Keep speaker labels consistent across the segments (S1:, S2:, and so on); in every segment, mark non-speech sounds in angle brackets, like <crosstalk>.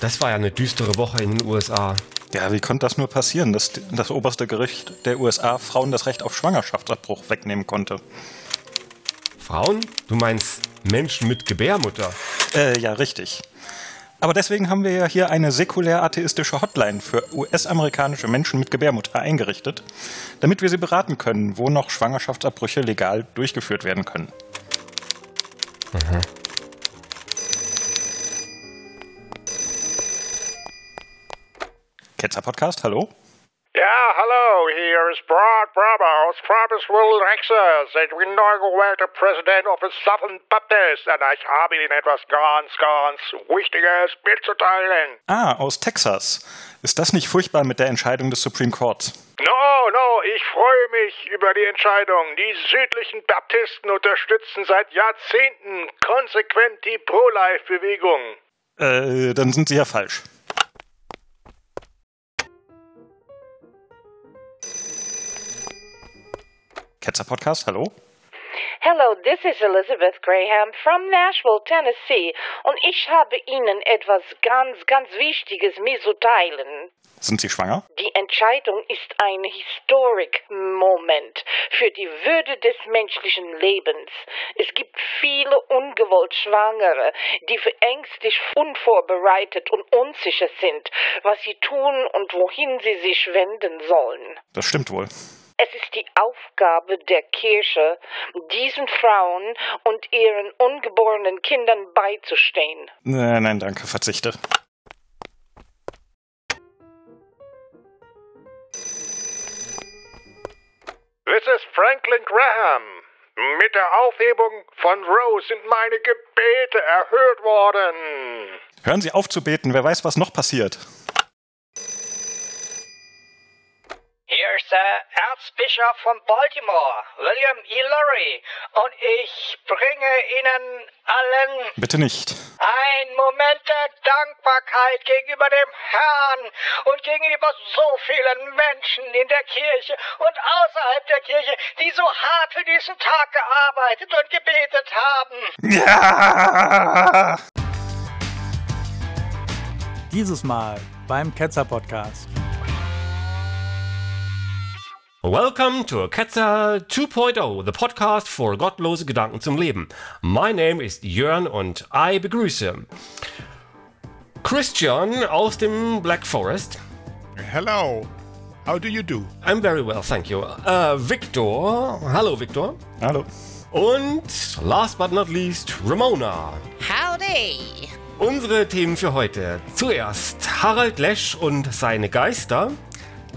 S1: Das war ja eine düstere Woche in den USA.
S2: Ja, wie konnte das nur passieren, dass das oberste Gericht der USA Frauen das Recht auf Schwangerschaftsabbruch wegnehmen konnte?
S1: Frauen? Du meinst Menschen mit Gebärmutter?
S2: Äh, ja, richtig. Aber deswegen haben wir ja hier eine säkulär-atheistische Hotline für US-amerikanische Menschen mit Gebärmutter eingerichtet, damit wir sie beraten können, wo noch Schwangerschaftsabbrüche legal durchgeführt werden können. Mhm. Ketzer Podcast, hallo?
S3: Ja, hallo, hier ist Brad Barber aus Probesville, Texas. Ich bin neu gewählter Präsident of the Southern Baptist und ich habe Ihnen etwas ganz, ganz Wichtiges mitzuteilen.
S2: Ah, aus Texas. Ist das nicht furchtbar mit der Entscheidung des Supreme Court?
S3: No, no, ich freue mich über die Entscheidung. Die südlichen Baptisten unterstützen seit Jahrzehnten konsequent die Pro-Life-Bewegung.
S2: Äh, dann sind Sie ja falsch. Ketzer Podcast, hallo?
S4: Hello, this is Elizabeth Graham from Nashville, Tennessee. Und ich habe Ihnen etwas ganz, ganz Wichtiges mitzuteilen.
S2: Sind Sie schwanger?
S4: Die Entscheidung ist ein Historic-Moment für die Würde des menschlichen Lebens. Es gibt viele ungewollt Schwangere, die verängstigt, unvorbereitet und unsicher sind, was sie tun und wohin sie sich wenden sollen.
S2: Das stimmt wohl.
S4: Die Aufgabe der Kirche, diesen Frauen und ihren ungeborenen Kindern beizustehen.
S2: Nein, nein, danke, verzichte.
S3: This is Franklin Graham. Mit der Aufhebung von Roe sind meine Gebete erhört worden.
S2: Hören Sie auf zu beten, wer weiß, was noch passiert.
S5: Hier ist der Erzbischof von Baltimore, William E. Lurie, und ich bringe Ihnen allen
S2: Bitte nicht.
S5: ein Moment der Dankbarkeit gegenüber dem Herrn und gegenüber so vielen Menschen in der Kirche und außerhalb der Kirche, die so hart für diesen Tag gearbeitet und gebetet haben.
S2: Ja!
S6: Dieses Mal beim Ketzer Podcast.
S1: Welcome to Ketzer 2.0, the podcast for gottlose Gedanken zum Leben. My name is Jörn und I begrüße Christian aus dem Black Forest.
S7: Hello. How do you do?
S1: I'm very well, thank you. Uh, Victor. Hallo, Victor.
S2: Hallo.
S1: Und last but not least, Ramona.
S8: Howdy!
S1: Unsere Themen für heute. Zuerst Harald Lesch und seine Geister.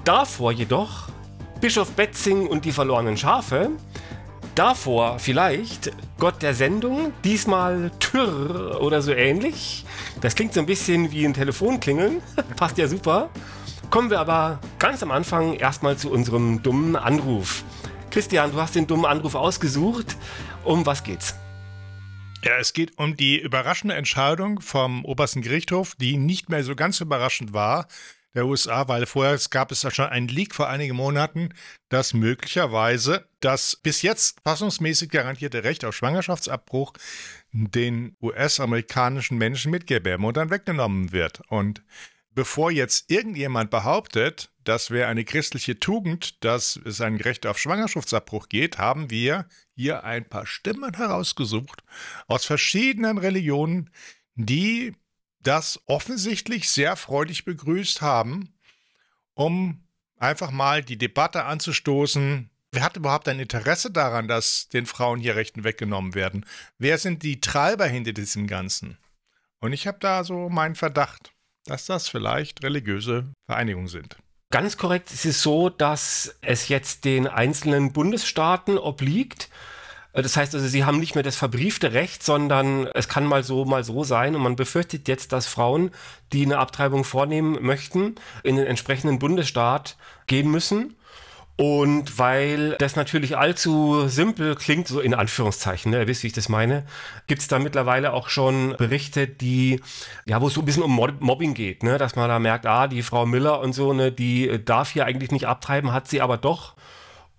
S1: Davor jedoch Bischof Betzing und die verlorenen Schafe. Davor vielleicht Gott der Sendung, diesmal Tür oder so ähnlich. Das klingt so ein bisschen wie ein Telefonklingeln. <laughs> Passt ja super. Kommen wir aber ganz am Anfang erstmal zu unserem dummen Anruf. Christian, du hast den dummen Anruf ausgesucht. Um was geht's?
S7: Ja, es geht um die überraschende Entscheidung vom obersten Gerichtshof, die nicht mehr so ganz überraschend war, der USA, weil vorher gab es ja schon einen Leak vor einigen Monaten, dass möglicherweise das bis jetzt fassungsmäßig garantierte Recht auf Schwangerschaftsabbruch den US-amerikanischen Menschen mit Gebärmuttern weggenommen wird. Und bevor jetzt irgendjemand behauptet, das wäre eine christliche Tugend, dass es ein Recht auf Schwangerschaftsabbruch geht, haben wir hier ein paar Stimmen herausgesucht aus verschiedenen Religionen, die das offensichtlich sehr freudig begrüßt haben, um einfach mal die Debatte anzustoßen. Wer hat überhaupt ein Interesse daran, dass den Frauen hier Rechten weggenommen werden? Wer sind die Treiber hinter diesem Ganzen? Und ich habe da so meinen Verdacht, dass das vielleicht religiöse Vereinigungen sind.
S1: Ganz korrekt ist es so, dass es jetzt den einzelnen Bundesstaaten obliegt, das heißt also, sie haben nicht mehr das verbriefte Recht, sondern es kann mal so, mal so sein. Und man befürchtet jetzt, dass Frauen, die eine Abtreibung vornehmen möchten, in den entsprechenden Bundesstaat gehen müssen. Und weil das natürlich allzu simpel klingt, so in Anführungszeichen, ne, ihr wisst, wie ich das meine, gibt es da mittlerweile auch schon Berichte, die, ja, wo es so ein bisschen um Mobbing geht, ne, dass man da merkt, ah, die Frau Miller und so, ne, die darf hier eigentlich nicht abtreiben, hat sie aber doch.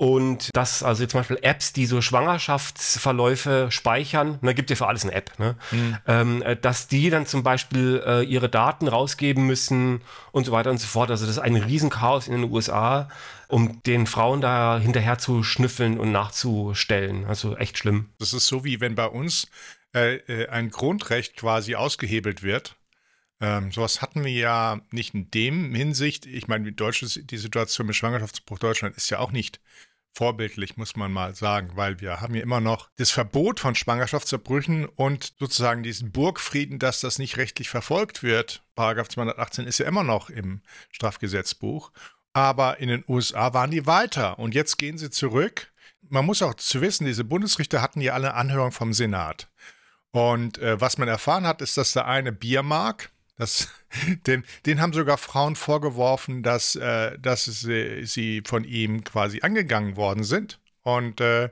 S1: Und dass also zum Beispiel Apps, die so Schwangerschaftsverläufe speichern, da gibt ja für alles eine App, ne? Mhm. Ähm, äh, dass die dann zum Beispiel äh, ihre Daten rausgeben müssen und so weiter und so fort. Also das ist ein Riesenchaos in den USA, um den Frauen da hinterher zu schnüffeln und nachzustellen. Also echt schlimm.
S7: Das ist so wie wenn bei uns äh, äh ein Grundrecht quasi ausgehebelt wird ähm, sowas hatten wir ja nicht in dem Hinsicht. Ich meine, die Situation mit Schwangerschaftsbruch Deutschland ist ja auch nicht vorbildlich, muss man mal sagen, weil wir haben ja immer noch das Verbot von Schwangerschaftsabbrüchen und sozusagen diesen Burgfrieden, dass das nicht rechtlich verfolgt wird. Paragraph 218 ist ja immer noch im Strafgesetzbuch. Aber in den USA waren die weiter und jetzt gehen sie zurück. Man muss auch zu wissen, diese Bundesrichter hatten ja alle Anhörungen vom Senat. Und äh, was man erfahren hat, ist, dass der eine Biermark, das, <laughs> den, den haben sogar Frauen vorgeworfen, dass, äh, dass sie, sie, von ihm quasi angegangen worden sind. Und, äh,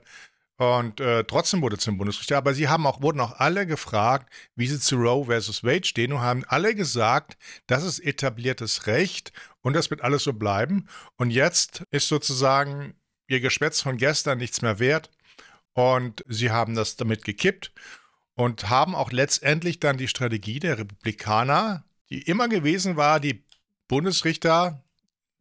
S7: und äh, trotzdem wurde zum Bundesrichter. Aber sie haben auch, wurden auch alle gefragt, wie sie zu Roe versus Wade stehen und haben alle gesagt, das ist etabliertes Recht und das wird alles so bleiben. Und jetzt ist sozusagen ihr Geschwätz von gestern nichts mehr wert. Und sie haben das damit gekippt und haben auch letztendlich dann die Strategie der Republikaner, die immer gewesen war, die Bundesrichter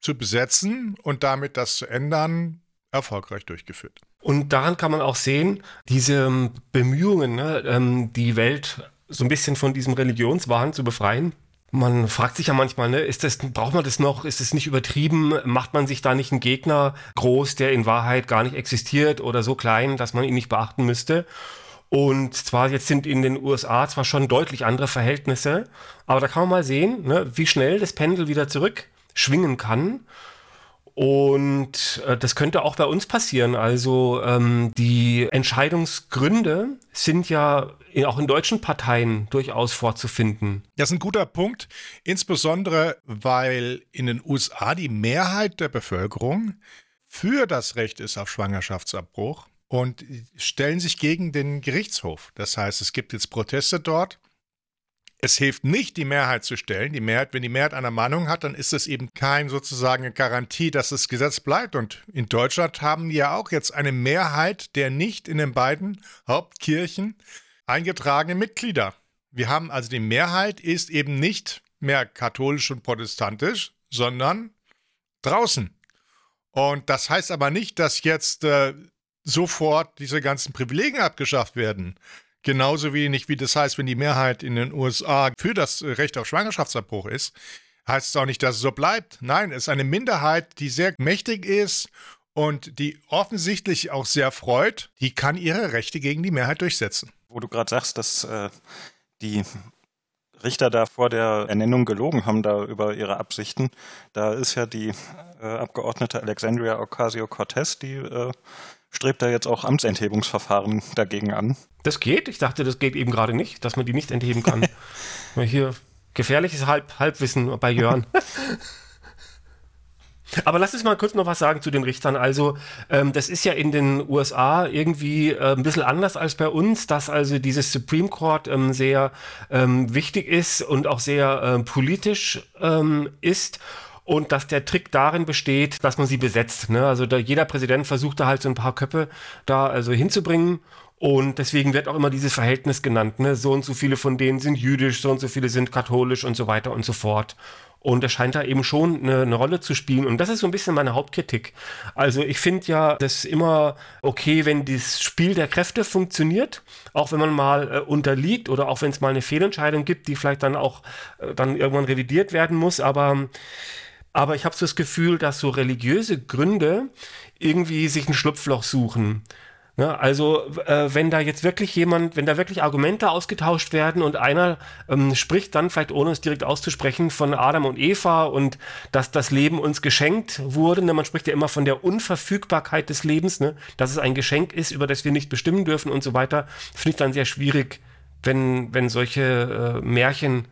S7: zu besetzen und damit das zu ändern, erfolgreich durchgeführt.
S1: Und daran kann man auch sehen, diese ähm, Bemühungen, ne, ähm, die Welt so ein bisschen von diesem Religionswahn zu befreien. Man fragt sich ja manchmal, ne, ist das, braucht man das noch? Ist es nicht übertrieben? Macht man sich da nicht einen Gegner groß, der in Wahrheit gar nicht existiert oder so klein, dass man ihn nicht beachten müsste? Und zwar jetzt sind in den USA zwar schon deutlich andere Verhältnisse, aber da kann man mal sehen, ne, wie schnell das Pendel wieder zurück schwingen kann. Und äh, das könnte auch bei uns passieren. Also ähm, die Entscheidungsgründe sind ja in, auch in deutschen Parteien durchaus vorzufinden.
S7: Das ist ein guter Punkt, insbesondere weil in den USA die Mehrheit der Bevölkerung für das Recht ist auf Schwangerschaftsabbruch und stellen sich gegen den Gerichtshof. Das heißt, es gibt jetzt Proteste dort. Es hilft nicht, die Mehrheit zu stellen. Die Mehrheit, wenn die Mehrheit eine Meinung hat, dann ist es eben kein sozusagen eine Garantie, dass das Gesetz bleibt. Und in Deutschland haben wir ja auch jetzt eine Mehrheit der nicht in den beiden Hauptkirchen eingetragenen Mitglieder. Wir haben also die Mehrheit ist eben nicht mehr katholisch und protestantisch, sondern draußen. Und das heißt aber nicht, dass jetzt äh, sofort diese ganzen Privilegien abgeschafft werden. Genauso wenig wie das heißt, wenn die Mehrheit in den USA für das Recht auf Schwangerschaftsabbruch ist, heißt es auch nicht, dass es so bleibt. Nein, es ist eine Minderheit, die sehr mächtig ist und die offensichtlich auch sehr freut, die kann ihre Rechte gegen die Mehrheit durchsetzen.
S2: Wo du gerade sagst, dass äh, die Richter da vor der Ernennung gelogen haben da über ihre Absichten, da ist ja die äh, Abgeordnete Alexandria Ocasio-Cortez, die äh, strebt er jetzt auch Amtsenthebungsverfahren dagegen an.
S1: Das geht? Ich dachte, das geht eben gerade nicht, dass man die nicht entheben kann. <laughs> Hier gefährliches Halb Halbwissen bei Jörn. Aber lass uns mal kurz noch was sagen zu den Richtern. Also, ähm, das ist ja in den USA irgendwie äh, ein bisschen anders als bei uns, dass also dieses Supreme Court ähm, sehr ähm, wichtig ist und auch sehr ähm, politisch ähm, ist und dass der Trick darin besteht, dass man sie besetzt. Ne? Also da, jeder Präsident versucht da halt so ein paar Köpfe da also hinzubringen und deswegen wird auch immer dieses Verhältnis genannt. Ne? So und so viele von denen sind jüdisch, so und so viele sind katholisch und so weiter und so fort. Und es scheint da eben schon eine, eine, Rolle zu spielen. Und das ist so ein bisschen meine Hauptkritik. Also ich finde ja, das ist immer okay, wenn das Spiel der Kräfte funktioniert, auch wenn man mal äh, unterliegt oder auch wenn es mal eine Fehlentscheidung gibt, die vielleicht dann auch äh, dann irgendwann revidiert werden muss. Aber aber ich habe so das Gefühl, dass so religiöse Gründe irgendwie sich ein Schlupfloch suchen. Ja, ne, also äh, wenn da jetzt wirklich jemand, wenn da wirklich Argumente ausgetauscht werden und einer ähm, spricht dann vielleicht ohne es direkt auszusprechen von Adam und Eva und dass das Leben uns geschenkt wurde, ne, man spricht ja immer von der Unverfügbarkeit des Lebens, ne, dass es ein Geschenk ist, über das wir nicht bestimmen dürfen und so weiter, finde ich dann sehr schwierig, wenn, wenn solche äh, Märchen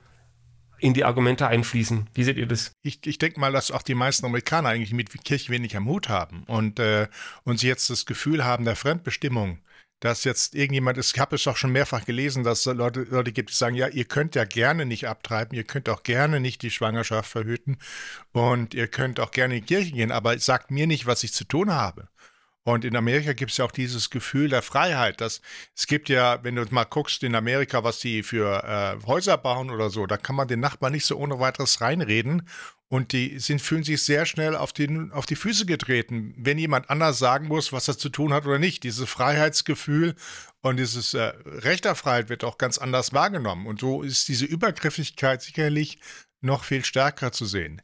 S1: in die Argumente einfließen. Wie seht ihr das?
S7: Ich, ich denke mal, dass auch die meisten Amerikaner eigentlich mit Kirche wenig am Hut haben und, äh, und sie jetzt das Gefühl haben der Fremdbestimmung, dass jetzt irgendjemand ist, ich habe es auch schon mehrfach gelesen, dass es Leute, Leute gibt, die sagen, ja, ihr könnt ja gerne nicht abtreiben, ihr könnt auch gerne nicht die Schwangerschaft verhüten und ihr könnt auch gerne in die Kirche gehen, aber sagt mir nicht, was ich zu tun habe. Und in Amerika gibt es ja auch dieses Gefühl der Freiheit. Dass, es gibt ja, wenn du mal guckst in Amerika, was die für äh, Häuser bauen oder so, da kann man den Nachbarn nicht so ohne weiteres reinreden. Und die sind, fühlen sich sehr schnell auf, den, auf die Füße getreten, wenn jemand anders sagen muss, was er zu tun hat oder nicht. Dieses Freiheitsgefühl und dieses äh, Recht der Freiheit wird auch ganz anders wahrgenommen. Und so ist diese Übergriffigkeit sicherlich noch viel stärker zu sehen.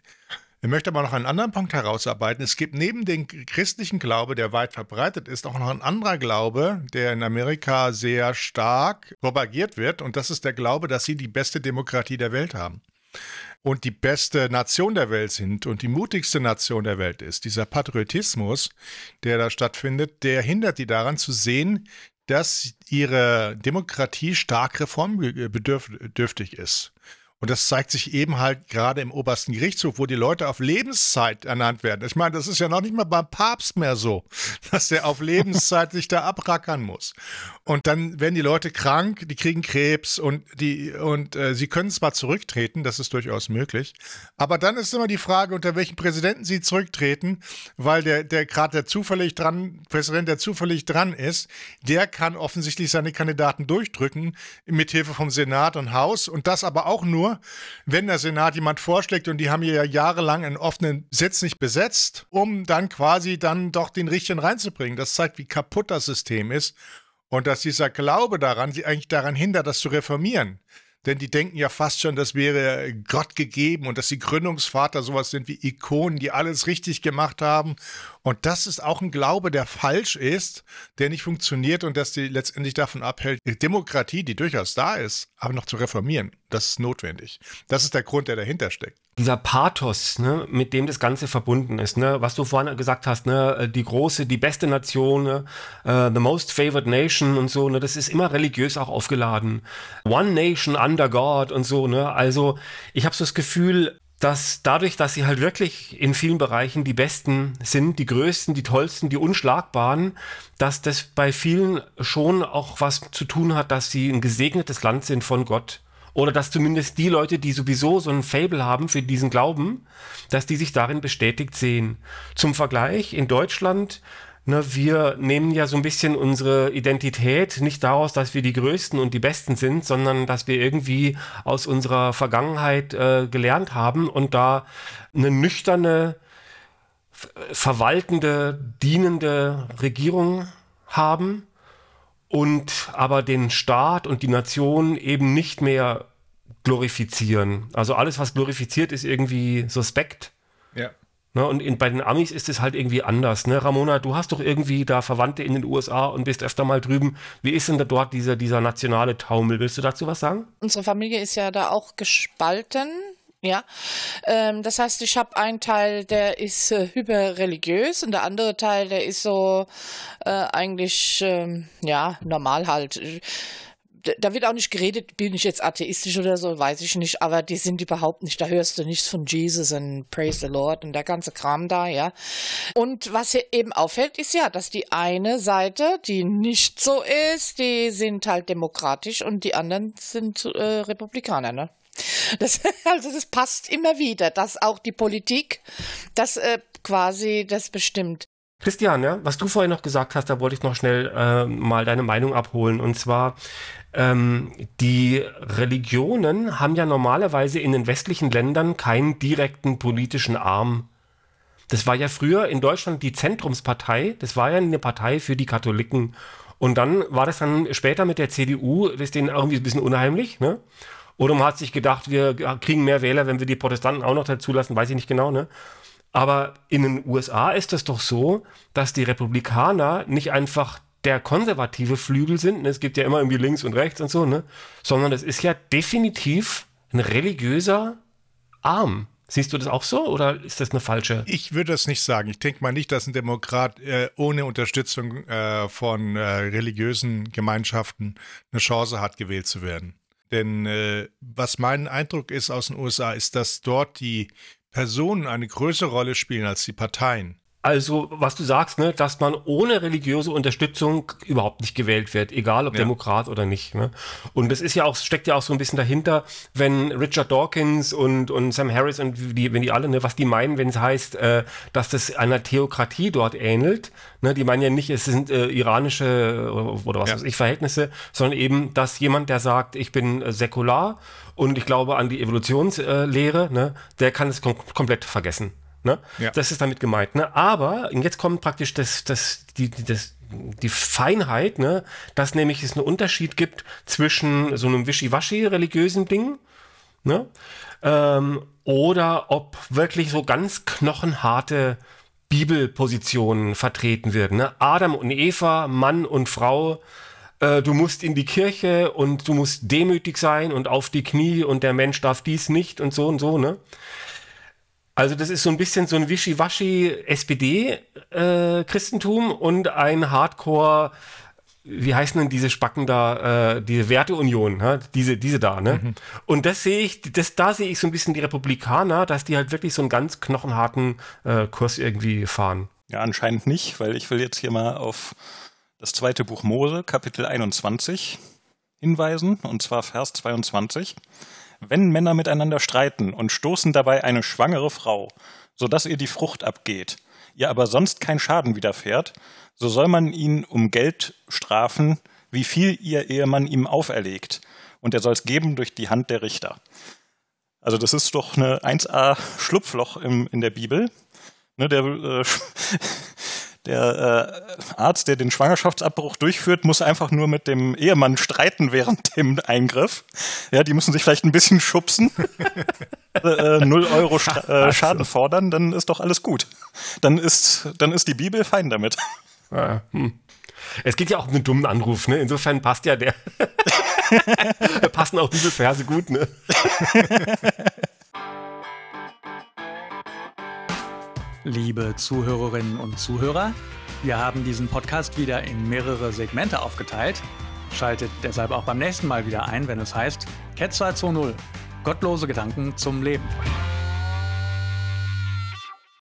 S7: Ich möchte aber noch einen anderen Punkt herausarbeiten. Es gibt neben dem christlichen Glaube, der weit verbreitet ist, auch noch ein anderer Glaube, der in Amerika sehr stark propagiert wird. Und das ist der Glaube, dass sie die beste Demokratie der Welt haben. Und die beste Nation der Welt sind und die mutigste Nation der Welt ist. Dieser Patriotismus, der da stattfindet, der hindert die daran zu sehen, dass ihre Demokratie stark reformbedürftig ist. Und das zeigt sich eben halt gerade im obersten Gerichtshof, wo die Leute auf Lebenszeit ernannt werden. Ich meine, das ist ja noch nicht mal beim Papst mehr so, <laughs> dass der auf Lebenszeit sich da abrackern muss. Und dann werden die Leute krank, die kriegen Krebs und die und äh, sie können zwar zurücktreten, das ist durchaus möglich, aber dann ist immer die Frage, unter welchen Präsidenten sie zurücktreten, weil der der gerade der zufällig dran Präsident, der zufällig dran ist, der kann offensichtlich seine Kandidaten durchdrücken mithilfe vom Senat und Haus und das aber auch nur, wenn der Senat jemand vorschlägt und die haben ja jahrelang einen offenen Sitz nicht besetzt, um dann quasi dann doch den richtigen reinzubringen. Das zeigt, wie kaputt das System ist und dass dieser Glaube daran sie eigentlich daran hindert, das zu reformieren. Denn die denken ja fast schon, das wäre Gott gegeben und dass die Gründungsvater sowas sind wie Ikonen, die alles richtig gemacht haben. Und das ist auch ein Glaube, der falsch ist, der nicht funktioniert und dass die letztendlich davon abhält, die Demokratie, die durchaus da ist, aber noch zu reformieren. Das ist notwendig. Das ist der Grund, der dahinter steckt
S1: dieser Pathos, ne, mit dem das Ganze verbunden ist, ne, was du vorhin gesagt hast, ne, die große, die beste Nation, ne, uh, the most favored nation und so, ne, das ist immer religiös auch aufgeladen. One nation under God und so, ne, also ich habe so das Gefühl, dass dadurch, dass sie halt wirklich in vielen Bereichen die Besten sind, die Größten, die Tollsten, die Unschlagbaren, dass das bei vielen schon auch was zu tun hat, dass sie ein gesegnetes Land sind von Gott oder dass zumindest die Leute, die sowieso so ein Fable haben für diesen Glauben, dass die sich darin bestätigt sehen. Zum Vergleich, in Deutschland, ne, wir nehmen ja so ein bisschen unsere Identität nicht daraus, dass wir die Größten und die Besten sind, sondern dass wir irgendwie aus unserer Vergangenheit äh, gelernt haben und da eine nüchterne, verwaltende, dienende Regierung haben und aber den Staat und die Nation eben nicht mehr glorifizieren. Also alles, was glorifiziert, ist irgendwie suspekt.
S7: Ja.
S1: Ne, und in, bei den Amis ist es halt irgendwie anders. Ne? Ramona, du hast doch irgendwie da Verwandte in den USA und bist öfter mal drüben. Wie ist denn da dort dieser, dieser nationale Taumel? Willst du dazu was sagen?
S4: Unsere Familie ist ja da auch gespalten. Ja, ähm, das heißt, ich habe einen Teil, der ist äh, hyperreligiös und der andere Teil, der ist so äh, eigentlich, ähm, ja, normal halt. Da wird auch nicht geredet, bin ich jetzt atheistisch oder so, weiß ich nicht, aber die sind überhaupt nicht, da hörst du nichts von Jesus und Praise the Lord und der ganze Kram da, ja. Und was hier eben auffällt, ist ja, dass die eine Seite, die nicht so ist, die sind halt demokratisch und die anderen sind äh, Republikaner, ne? Das, <laughs> also das passt immer wieder, dass auch die Politik das äh, quasi das bestimmt.
S1: Christian, ja, was du vorhin noch gesagt hast, da wollte ich noch schnell äh, mal deine Meinung abholen. Und zwar, ähm, die Religionen haben ja normalerweise in den westlichen Ländern keinen direkten politischen Arm. Das war ja früher in Deutschland die Zentrumspartei, das war ja eine Partei für die Katholiken. Und dann war das dann später mit der CDU, das ist denen irgendwie ein bisschen unheimlich, ne? Oder man hat sich gedacht, wir kriegen mehr Wähler, wenn wir die Protestanten auch noch dazu lassen, weiß ich nicht genau, ne? Aber in den USA ist es doch so, dass die Republikaner nicht einfach der konservative Flügel sind, ne? es gibt ja immer irgendwie links und rechts und so, ne? Sondern es ist ja definitiv ein religiöser Arm. Siehst du das auch so oder ist das eine falsche?
S7: Ich würde das nicht sagen. Ich denke mal nicht, dass ein Demokrat äh, ohne Unterstützung äh, von äh, religiösen Gemeinschaften eine Chance hat, gewählt zu werden. Denn äh, was mein Eindruck ist aus den USA, ist, dass dort die Personen eine größere Rolle spielen als die Parteien.
S1: Also, was du sagst, ne, dass man ohne religiöse Unterstützung überhaupt nicht gewählt wird, egal ob
S7: Ja.
S1: Demokrat oder nicht. Ne? Und das ist ja auch, steckt ja auch so ein bisschen dahinter, wenn Richard Dawkins und, und Sam Harris und die, wenn die alle, ne, was die meinen, wenn es heißt, äh, dass das einer Theokratie dort ähnelt. Ne? Die meinen ja nicht, es sind äh, iranische äh, oder was
S7: Ja.
S1: weiß ich, Verhältnisse, sondern eben, dass jemand, der sagt, ich bin äh, säkular und ich glaube an die Evolutionslehre, Lehre, ne, der kann es kom komplett vergessen. Ne?
S7: Ja.
S1: Das ist damit gemeint. Ne? Aber jetzt kommt praktisch das, das, die, die- das, die Feinheit, ne? dass nämlich es einen Unterschied gibt zwischen so einem wischiwaschi religiösen Ding ne? ähm, oder ob wirklich so ganz knochenharte Bibelpositionen vertreten werden. Ne? Adam und Eva, Mann und Frau, äh, du musst in die Kirche und du musst demütig sein und auf die Knie und der Mensch darf dies nicht und so und so, ne? Also das ist so ein bisschen so ein Wischiwaschi SPD-Christentum und ein Hardcore, wie heißen denn diese Spacken da, äh, diese Werteunion, ne? diese, diese da, ne? Und das sehe ich, das, da sehe ich so ein bisschen die Republikaner, dass die halt wirklich so einen ganz knochenharten äh, Kurs irgendwie fahren.
S2: Ja, anscheinend nicht, weil ich will jetzt hier mal auf das zweite Buch Mose, Kapitel 21, hinweisen, und zwar Vers 22. Wenn Männer miteinander streiten und stoßen dabei eine schwangere Frau, so dass ihr die Frucht abgeht, ihr aber sonst kein Schaden widerfährt, so soll man ihn um Geld strafen, wie viel ihr Ehemann ihm auferlegt, und er soll es geben durch die Hand der Richter. Also das ist doch eine 1a Schlupfloch im, in der Bibel. Ne, der äh, der äh, Arzt, der den Schwangerschaftsabbruch durchführt, muss einfach nur mit dem Ehemann streiten während dem Eingriff. Ja, die müssen sich vielleicht ein bisschen schubsen. <laughs> äh, null Euro Stra äh, Schaden fordern, dann ist doch alles gut. Dann ist, dann ist die Bibel fein damit.
S1: Ja, hm. Es geht ja auch um einen dummen Anruf, ne? Insofern passt ja der. <laughs> passen auch Bibelverse gut, ne? <laughs>
S6: Liebe Zuhörerinnen und Zuhörer, wir haben diesen Podcast wieder in mehrere Segmente aufgeteilt. Schaltet deshalb auch beim nächsten Mal wieder ein, wenn es heißt Ketzer 2.0. Gottlose Gedanken zum Leben.